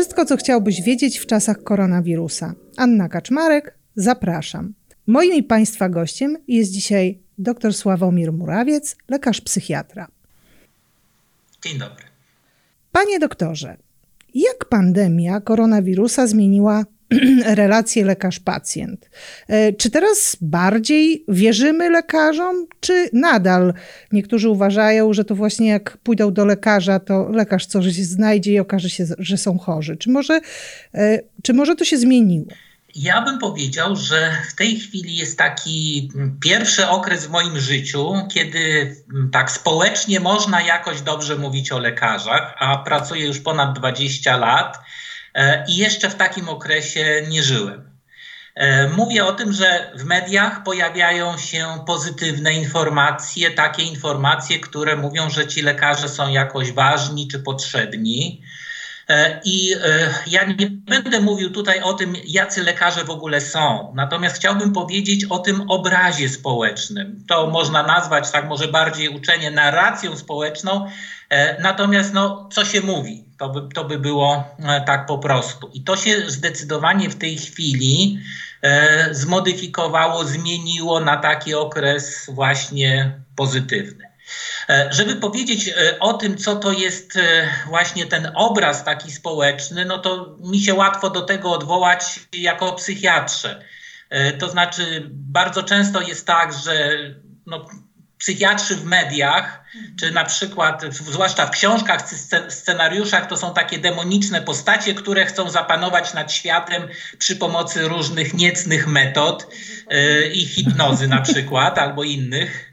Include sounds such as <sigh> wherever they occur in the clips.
Wszystko, co chciałbyś wiedzieć w czasach koronawirusa. Anna Kaczmarek, zapraszam. Moim i Państwa gościem jest dzisiaj dr Sławomir Murawiec, lekarz psychiatra. Dzień dobry. Panie doktorze, jak pandemia koronawirusa zmieniła <clears throat> relacje lekarz-pacjent. E, czy teraz bardziej wierzymy lekarzom, czy nadal niektórzy uważają, że to właśnie jak pójdą do lekarza, to lekarz coś znajdzie i okaże się, że są chorzy? Czy może, e, czy może to się zmieniło? Ja bym powiedział, że w tej chwili jest taki pierwszy okres w moim życiu, kiedy tak społecznie można jakoś dobrze mówić o lekarzach, a pracuję już ponad 20 lat i jeszcze w takim okresie nie żyłem. E, mówię o tym, że w mediach pojawiają się pozytywne informacje, takie informacje, które mówią, że ci lekarze są jakoś ważni czy potrzebni. E, I ja nie będę mówił tutaj o tym, jacy lekarze w ogóle są, natomiast chciałbym powiedzieć o tym obrazie społecznym. To można nazwać, tak może bardziej uczenie, narracją społeczną, natomiast no, co się mówi? To by, to by było e, tak po prostu. I to się zdecydowanie w tej chwili e, zmodyfikowało, zmieniło na taki okres właśnie pozytywny. E, żeby powiedzieć e, o tym, co to jest właśnie ten obraz taki społeczny, no to mi się łatwo do tego odwołać jako psychiatrze. To znaczy, bardzo często jest tak, że no, psychiatrzy w mediach, czy na przykład, zwłaszcza w książkach, scenariuszach, to są takie demoniczne postacie, które chcą zapanować nad światem przy pomocy różnych niecnych metod yy, i hipnozy na przykład, albo innych.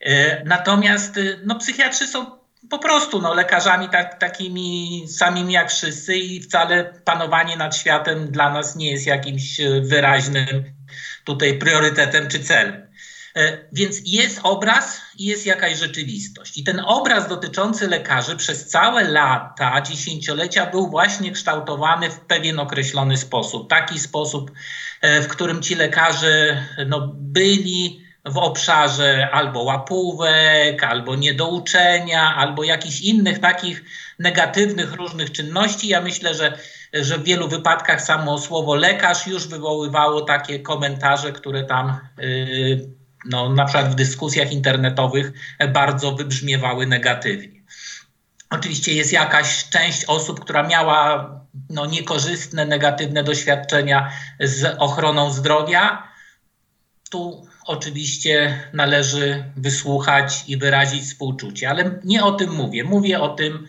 Yy, natomiast yy, no, psychiatrzy są po prostu no, lekarzami tak, takimi samymi jak wszyscy i wcale panowanie nad światem dla nas nie jest jakimś wyraźnym tutaj priorytetem czy celem. E, więc jest obraz i jest jakaś rzeczywistość. I ten obraz dotyczący lekarzy przez całe lata, dziesięciolecia był właśnie kształtowany w pewien określony sposób. Taki sposób, e, w którym ci lekarze no, byli w obszarze albo łapówek, albo niedouczenia, albo jakichś innych takich negatywnych różnych czynności. Ja myślę, że, że w wielu wypadkach samo słowo lekarz już wywoływało takie komentarze, które tam yy, no, na przykład w dyskusjach internetowych bardzo wybrzmiewały negatywnie. Oczywiście jest jakaś część osób, która miała no, niekorzystne, negatywne doświadczenia z ochroną zdrowia. Tu oczywiście należy wysłuchać i wyrazić współczucie, ale nie o tym mówię. Mówię o tym,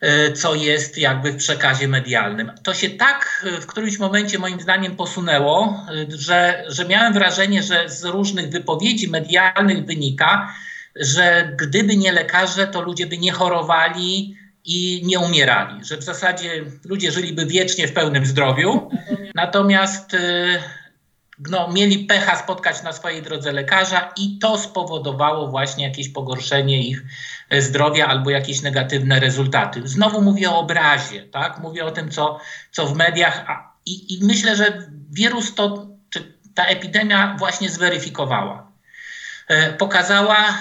E, co jest jakby w przekazie medialnym. To się tak e, w którymś momencie moim zdaniem posunęło, e, że, że miałem wrażenie, że z różnych wypowiedzi medialnych wynika, że gdyby nie lekarze, to ludzie by nie chorowali i nie umierali, że w zasadzie ludzie żyliby wiecznie w pełnym zdrowiu. Natomiast no, mieli pecha spotkać na swojej drodze lekarza i to spowodowało właśnie jakieś pogorszenie ich e, zdrowia albo jakieś negatywne rezultaty. Znowu mówię o obrazie, tak? mówię o tym, co, co w mediach i, i myślę, że wirus to, czy ta epidemia właśnie zweryfikowała. E, pokazała,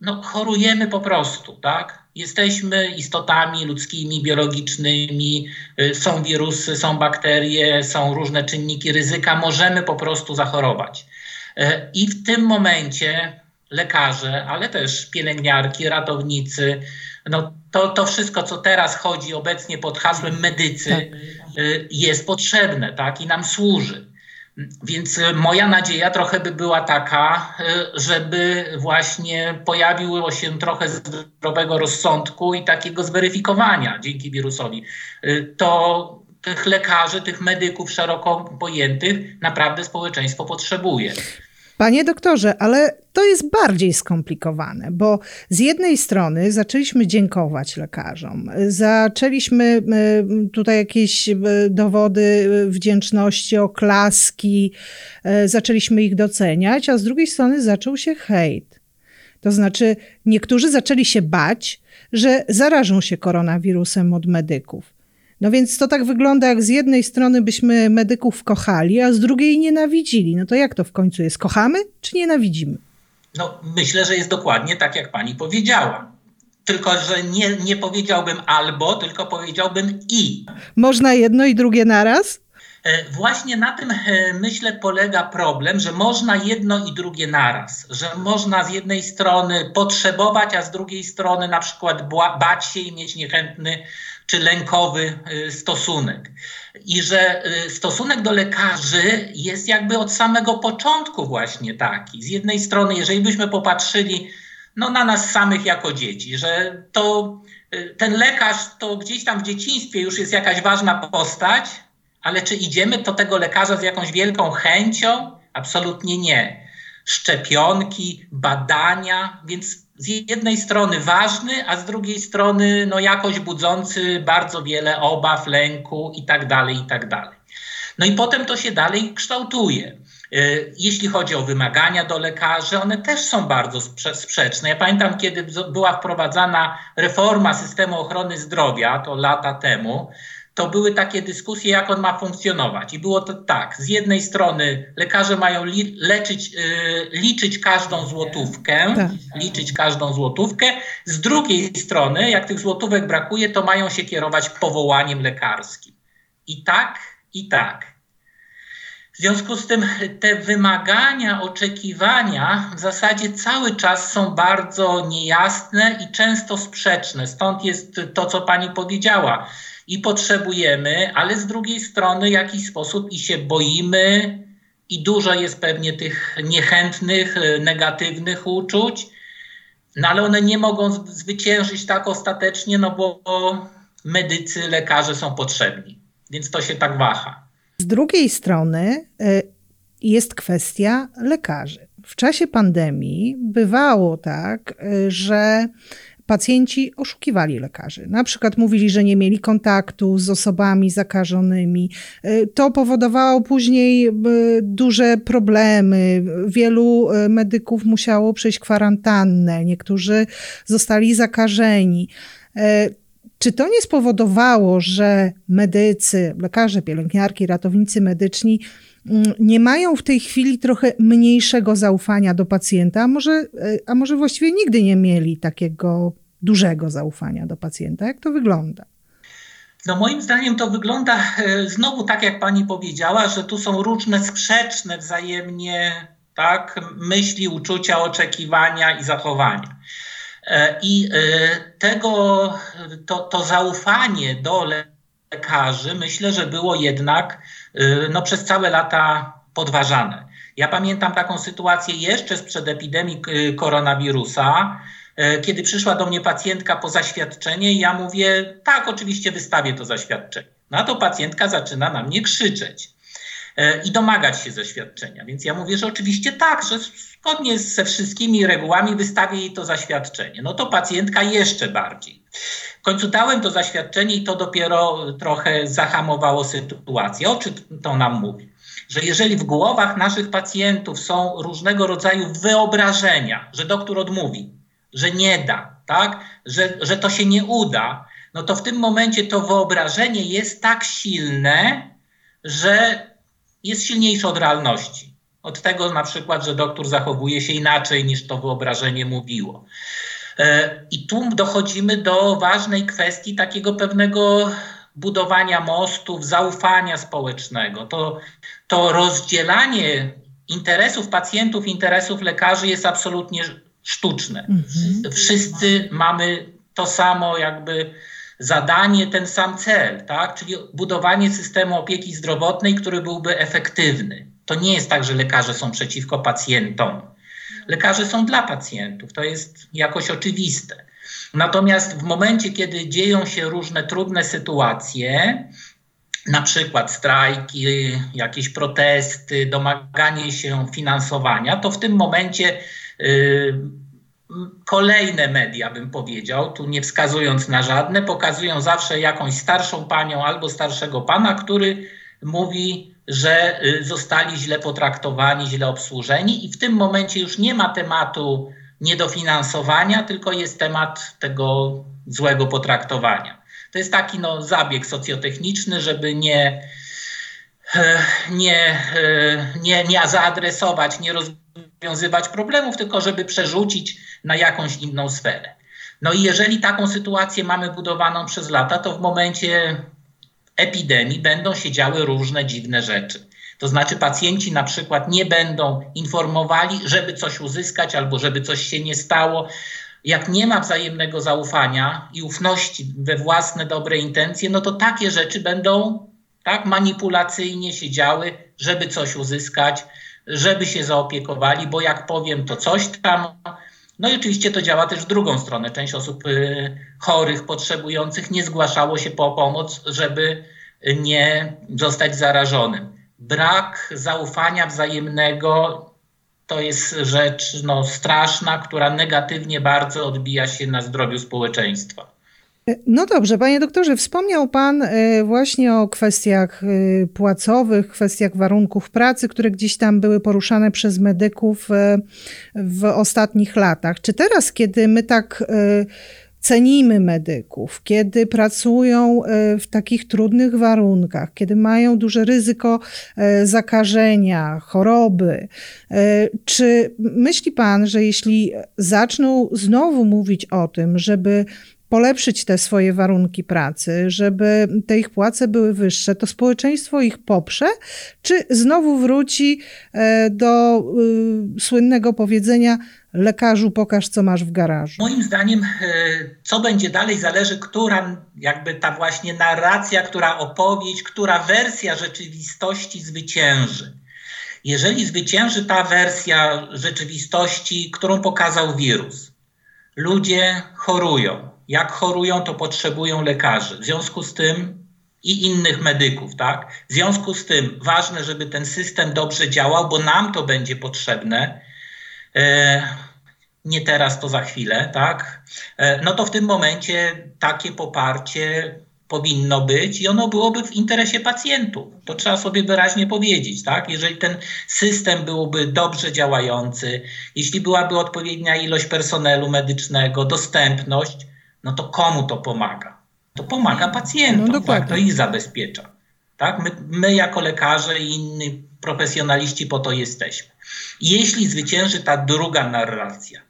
no chorujemy po prostu, tak? Jesteśmy istotami ludzkimi, biologicznymi, y, są wirusy, są bakterie, są różne czynniki ryzyka, możemy po prostu zachorować. Y, I w tym momencie lekarze, ale też pielęgniarki, ratownicy, no to, to wszystko, co teraz chodzi obecnie pod hasłem medycy, tak. y, jest potrzebne tak? i nam służy. Więc e, moja nadzieja trochę by była taka, e, żeby właśnie pojawiło się trochę zdrowego rozsądku i takiego zweryfikowania dzięki wirusowi. E, to tych lekarzy, tych medyków szeroko pojętych naprawdę społeczeństwo potrzebuje. Panie doktorze, ale to jest bardziej skomplikowane, bo z jednej strony zaczęliśmy dziękować lekarzom, zaczęliśmy e, tutaj jakieś e, dowody wdzięczności, oklaski, e, zaczęliśmy ich doceniać, a z drugiej strony zaczął się hejt. To znaczy, niektórzy zaczęli się bać, że zarażą się koronawirusem od medyków. No więc to tak wygląda, jak z jednej strony byśmy medyków kochali, a z drugiej nienawidzili. No to jak to w końcu jest? Kochamy czy nienawidzimy? No, myślę, że jest dokładnie tak, jak pani powiedziała. tylko że nie, nie powiedziałbym albo, tylko powiedziałbym i. Można jedno i drugie naraz? E, właśnie na tym e, myślę polega problem, że można jedno i drugie naraz, że można z jednej strony potrzebować, a z drugiej strony na przykład bać się i mieć niechętny czy lękowy e, stosunek. I że stosunek do lekarzy jest jakby od samego początku właśnie taki. Z jednej strony, jeżeli byśmy popatrzyli no, na nas samych jako dzieci, że to ten lekarz to gdzieś tam w dzieciństwie już jest jakaś ważna postać, ale czy idziemy do tego lekarza z jakąś wielką chęcią? Absolutnie nie. Szczepionki, badania, więc z jednej strony ważny, a z drugiej strony no jakoś budzący bardzo wiele obaw, lęku i tak dalej, i tak. No i potem to się dalej kształtuje. Y, jeśli chodzi o wymagania do lekarzy, one też są bardzo sprzeczne. Ja pamiętam, kiedy była wprowadzana reforma systemu ochrony zdrowia, to lata temu, to były takie dyskusje, jak on ma funkcjonować. I było to tak, z jednej strony lekarze mają li, leczyć, y, liczyć każdą złotówkę, tak. liczyć każdą złotówkę, z drugiej strony, jak tych złotówek brakuje, to mają się kierować powołaniem lekarskim. I tak, i tak. W związku z tym te wymagania, oczekiwania w zasadzie cały czas są bardzo niejasne i często sprzeczne. Stąd jest to, co pani powiedziała i potrzebujemy, ale z drugiej strony w jakiś sposób i się boimy, i dużo jest pewnie tych niechętnych, e, negatywnych uczuć, no ale one nie mogą zwyciężyć tak ostatecznie, no bo medycy, lekarze są potrzebni, więc to się tak waha. Z drugiej strony e, jest kwestia lekarzy. W czasie pandemii bywało tak, e, że pacjenci oszukiwali lekarzy. Na przykład mówili, że nie mieli kontaktu z osobami zakażonymi. Y, to powodowało później y, duże problemy. Wielu y, medyków musiało przejść kwarantannę, niektórzy zostali zakażeni. Czy to nie spowodowało, że medycy, lekarze, pielęgniarki, ratownicy medyczni nie mają w tej chwili trochę mniejszego zaufania do pacjenta, a może, a może właściwie nigdy nie mieli takiego dużego zaufania do pacjenta? Jak to wygląda? No moim zdaniem to wygląda e, znowu tak, jak pani powiedziała, że tu są różne sprzeczne wzajemnie tak, myśli, uczucia, oczekiwania i zachowania. E, I e, tego, to, to zaufanie do myślę, że było jednak no, przez całe lata podważane. Ja pamiętam taką sytuację jeszcze sprzed epidemii koronawirusa, E, kiedy przyszła do mnie pacjentka po zaświadczenie, ja mówię, tak, oczywiście wystawię to zaświadczenie. No to pacjentka zaczyna na mnie krzyczeć i domagać się zaświadczenia. Więc ja mówię, że oczywiście tak, że zgodnie ze wszystkimi regułami wystawię jej to zaświadczenie. No to pacjentka jeszcze bardziej. W końcu dałem to zaświadczenie i to dopiero trochę zahamowało sytuację. O czym to nam mówi? Że jeżeli w głowach naszych pacjentów są różnego rodzaju wyobrażenia, że doktor odmówi, że nie da, tak? że, że to się nie uda, no to w tym momencie to wyobrażenie jest tak silne, że jest silniejsze od realności. Od tego na przykład, że doktor zachowuje się inaczej niż to wyobrażenie mówiło. E, I tu dochodzimy do ważnej kwestii takiego pewnego budowania mostów, zaufania społecznego. To, to rozdzielanie interesów pacjentów, interesów lekarzy jest absolutnie sztuczne. Mhm. Wszyscy mamy to samo jakby zadanie, ten sam cel, tak? czyli budowanie systemu opieki zdrowotnej, który byłby efektywny. To nie jest tak, że lekarze są przeciwko pacjentom. Lekarze są dla pacjentów, to jest jakoś oczywiste. Natomiast w momencie, kiedy dzieją się różne trudne sytuacje, na przykład strajki, jakieś protesty, domaganie się finansowania, to w tym momencie Y, kolejne media, bym powiedział, tu nie wskazując na żadne, pokazują zawsze jakąś starszą panią albo starszego pana, który mówi, że y, zostali źle potraktowani, źle obsłużeni, i w tym momencie już nie ma tematu niedofinansowania, tylko jest temat tego złego potraktowania. To jest taki no, zabieg socjotechniczny, żeby nie, nie, e, nie, nie zaadresować, nie rozwiązywać problemów, tylko żeby przerzucić na jakąś inną sferę. No i jeżeli taką sytuację mamy budowaną przez lata, to w momencie epidemii będą się działy różne dziwne rzeczy. To znaczy pacjenci na przykład nie będą informowali, żeby coś uzyskać albo żeby coś się nie stało. Jak nie ma wzajemnego zaufania i ufności we własne dobre intencje, no to takie rzeczy będą tak manipulacyjnie się działy, żeby coś uzyskać, żeby się zaopiekowali, bo jak powiem to coś tam. No i oczywiście to działa też w drugą stronę. Część osób y, chorych, potrzebujących nie zgłaszało się po pomoc, żeby nie zostać zarażonym. Brak zaufania wzajemnego to jest rzecz no, straszna, która negatywnie bardzo odbija się na zdrowiu społeczeństwa. No dobrze, panie doktorze, wspomniał pan e, właśnie o kwestiach e, płacowych, kwestiach warunków pracy, które gdzieś tam były poruszane przez medyków e, w ostatnich latach. Czy teraz, kiedy my tak cenimy medyków, kiedy pracują w takich trudnych warunkach, kiedy mają duże ryzyko zakażenia, choroby. Czy myśli Pan, że jeśli zaczną znowu mówić o tym, żeby polepszyć te swoje warunki pracy, żeby te ich płace były wyższe, to społeczeństwo ich poprze, czy znowu wróci e, do y, słynnego powiedzenia lekarzu pokaż co masz w garażu? Moim zdaniem e, co będzie dalej zależy, która jakby ta właśnie narracja, która opowieść, która wersja rzeczywistości zwycięży. Jeżeli zwycięży ta wersja rzeczywistości, którą pokazał wirus, ludzie chorują, jak chorują, to potrzebują lekarzy. W związku z tym i innych medyków, tak? W związku z tym ważne, żeby ten system dobrze działał, bo nam to będzie potrzebne. E, nie teraz, to za chwilę, tak? E, no to w tym momencie takie poparcie powinno być i ono byłoby w interesie pacjentów. To trzeba sobie wyraźnie powiedzieć, tak? Jeżeli ten system byłby dobrze działający, jeśli byłaby odpowiednia ilość personelu medycznego, dostępność, no to komu to pomaga? To pomaga pacjentom, no tak? to ich zabezpiecza. Tak? My, my jako lekarze i inni profesjonaliści po to jesteśmy. Jeśli zwycięży ta druga narracja,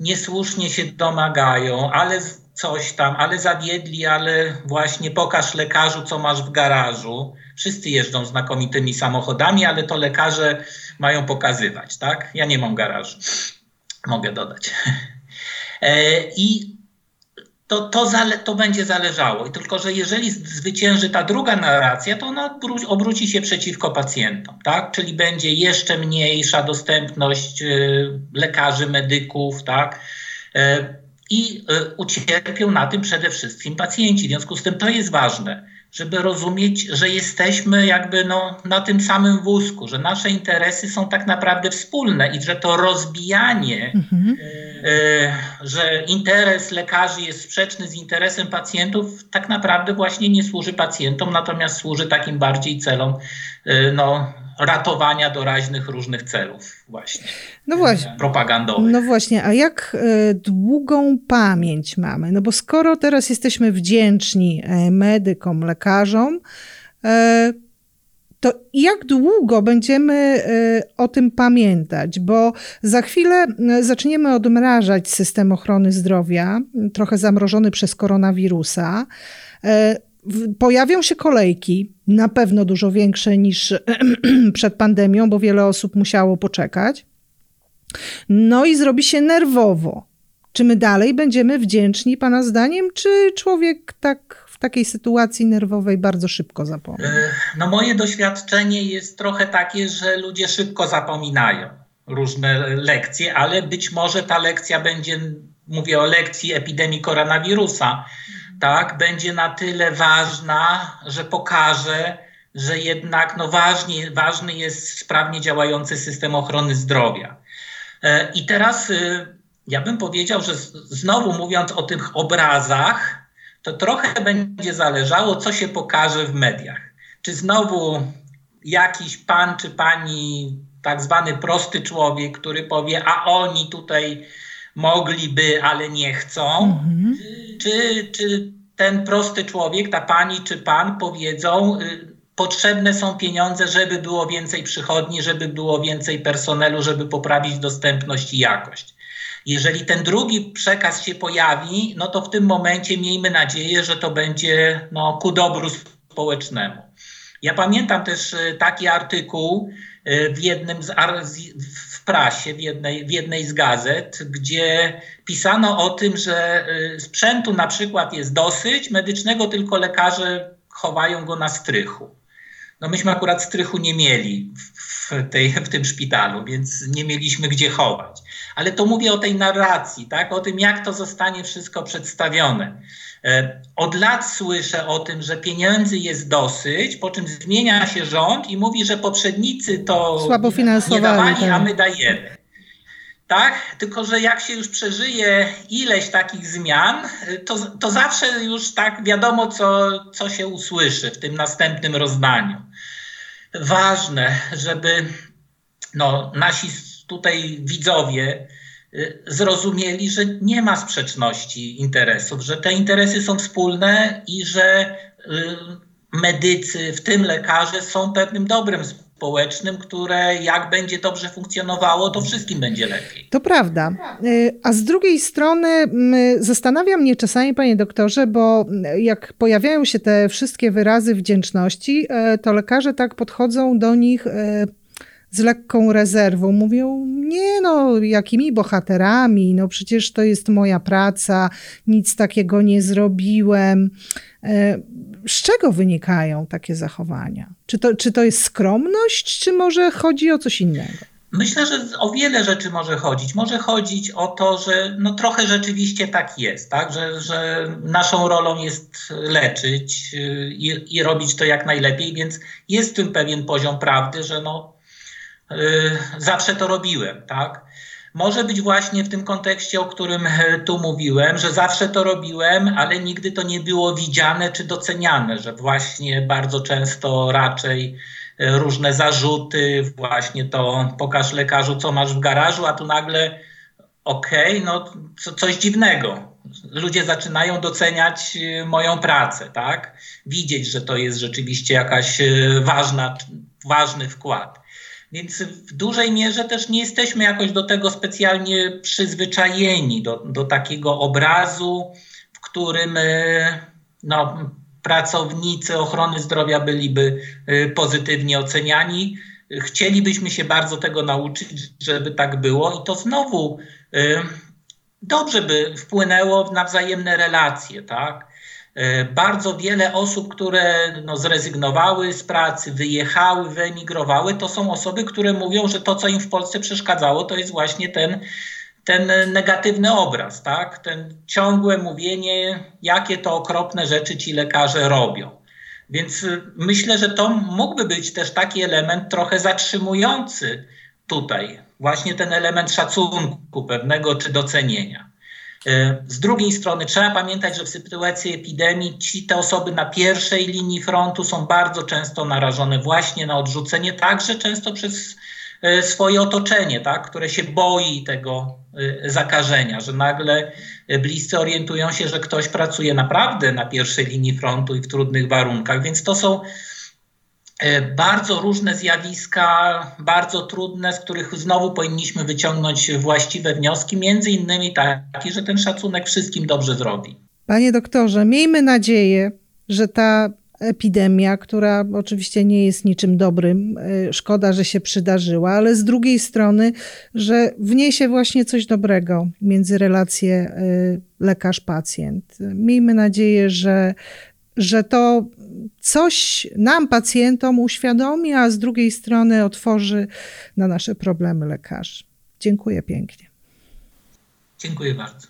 niesłusznie się domagają, ale coś tam, ale zawiedli, ale właśnie pokaż lekarzu, co masz w garażu. Wszyscy jeżdżą znakomitymi samochodami, ale to lekarze mają pokazywać, tak? Ja nie mam garażu. Mogę dodać. <laughs> E, I to, to, zale, to będzie zależało. I tylko, że jeżeli zwycięży ta druga narracja, to ona obróci się przeciwko pacjentom, tak? Czyli będzie jeszcze mniejsza dostępność y, lekarzy, medyków, tak? I y, ucierpią na tym przede wszystkim pacjenci. W związku z tym to jest ważne żeby rozumieć, że jesteśmy jakby no, na tym samym wózku, że nasze interesy są tak naprawdę wspólne i że to rozbijanie, mhm. y, że interes lekarzy jest sprzeczny z interesem pacjentów, tak naprawdę właśnie nie służy pacjentom, natomiast służy takim bardziej celom y, no, ratowania doraźnych różnych celów właśnie. No właśnie. Propagandowych. No właśnie, a jak e, długą pamięć mamy? No bo skoro teraz jesteśmy wdzięczni e, medykom, lekarzom, e, to jak długo będziemy o tym pamiętać? Bo za chwilę zaczniemy odmrażać system ochrony zdrowia, trochę zamrożony przez koronawirusa pojawią się kolejki, na pewno dużo większe niż <clears throat> przed pandemią, bo wiele osób musiało poczekać. No i zrobi się nerwowo. Czy my dalej będziemy wdzięczni Pana zdaniem, czy człowiek tak w takiej sytuacji nerwowej bardzo szybko zapomni? E, no moje doświadczenie jest trochę takie, że ludzie szybko zapominają różne lekcje, ale być może ta lekcja będzie, mówię o lekcji epidemii koronawirusa, tak, będzie na tyle ważna, że pokaże, że jednak no, ważnie, ważny jest sprawnie działający system ochrony zdrowia. E, I teraz y, ja bym powiedział, że znowu mówiąc o tych obrazach, to trochę będzie zależało, co się pokaże w mediach. Czy znowu jakiś pan czy pani, tak zwany prosty człowiek, który powie, a oni tutaj mogliby, ale nie chcą, mhm. Czy, czy ten prosty człowiek, ta pani czy pan powiedzą, y, potrzebne są pieniądze, żeby było więcej przychodni, żeby było więcej personelu, żeby poprawić dostępność i jakość. Jeżeli ten drugi przekaz się pojawi, no to w tym momencie miejmy nadzieję, że to będzie no, ku dobru społecznemu. Ja pamiętam też e, taki artykuł e, w jednym z, prasie, w jednej, w jednej z gazet, gdzie pisano o tym, że e, sprzętu na przykład jest dosyć, medycznego tylko lekarze chowają go na strychu. No myśmy akurat strychu nie mieli w, tej, w tym szpitalu, więc nie mieliśmy gdzie chować. Ale to mówię o tej narracji, tak? o tym, jak to zostanie wszystko przedstawione. E, od lat słyszę o tym, że pieniędzy jest dosyć, po czym zmienia się rząd i mówi, że poprzednicy to Słabo nie dawali, tak. a my dajemy. Tak, tylko że jak się już przeżyje ileś takich zmian, to, to zawsze już tak wiadomo, co, co się usłyszy w tym następnym rozdaniu. Ważne, żeby no, nasi tutaj widzowie y, zrozumieli, że nie ma sprzeczności interesów, że te interesy są wspólne i że y, medycy, w tym lekarze, są pewnym dobrem społecznym, które jak będzie dobrze funkcjonowało, to wszystkim będzie lepiej. To prawda. Y, a z drugiej strony zastanawia mnie czasami, panie doktorze, bo jak pojawiają się te wszystkie wyrazy wdzięczności, to lekarze tak podchodzą do nich z lekką rezerwą. Mówią, nie no, jakimi bohaterami, no przecież to jest moja praca, nic takiego nie zrobiłem. E, z czego wynikają takie zachowania? Czy to, czy to jest skromność, czy może chodzi o coś innego? Myślę, że o wiele rzeczy może chodzić. Może chodzić o to, że no trochę rzeczywiście tak jest, tak? Że, że naszą rolą jest leczyć y, i, i robić to jak najlepiej, więc jest w tym pewien poziom prawdy, że no, zawsze to robiłem, tak? Może być właśnie w tym kontekście, o którym e, tu mówiłem, że zawsze to robiłem, ale nigdy to nie było widziane czy doceniane, że właśnie bardzo często raczej e, różne zarzuty, właśnie to pokaż lekarzu, co masz w garażu, a tu nagle okej, okay, no co, coś dziwnego. Ludzie zaczynają doceniać e, moją pracę, tak? Widzieć, że to jest rzeczywiście jakaś ważna, ważny wkład. Więc w dużej mierze też nie jesteśmy jakoś do tego specjalnie przyzwyczajeni, do, do takiego obrazu, w którym e, no, pracownicy ochrony zdrowia byliby e, pozytywnie oceniani. Chcielibyśmy się bardzo tego nauczyć, żeby tak było, i to znowu e, dobrze by wpłynęło na wzajemne relacje, tak? E, bardzo wiele osób, które no, zrezygnowały z pracy, wyjechały, wyemigrowały, to są osoby, które mówią, że to, co im w Polsce przeszkadzało, to jest właśnie ten, ten negatywny obraz, tak? Ten ciągłe mówienie, jakie to okropne rzeczy ci lekarze robią. Więc y, myślę, że to mógłby być też taki element trochę zatrzymujący tutaj, właśnie ten element szacunku pewnego czy docenienia. E, z drugiej strony trzeba pamiętać, że w sytuacji epidemii ci te osoby na pierwszej linii frontu są bardzo często narażone właśnie na odrzucenie, także często przez e, swoje otoczenie, tak, które się boi tego e, zakażenia, że nagle bliscy orientują się, że ktoś pracuje naprawdę na pierwszej linii frontu i w trudnych warunkach. Więc to są bardzo różne zjawiska, bardzo trudne, z których znowu powinniśmy wyciągnąć właściwe wnioski, między innymi taki, że ten szacunek wszystkim dobrze zrobi. Panie doktorze, miejmy nadzieję, że ta epidemia, która oczywiście nie jest niczym dobrym, e, szkoda, że się przydarzyła, ale z drugiej strony, że wniesie właśnie coś dobrego między relacje e, lekarz-pacjent. Miejmy nadzieję, że, że to coś nam, pacjentom, uświadomi, a z drugiej strony otworzy na nasze problemy lekarzy. Dziękuję pięknie. Dziękuję bardzo.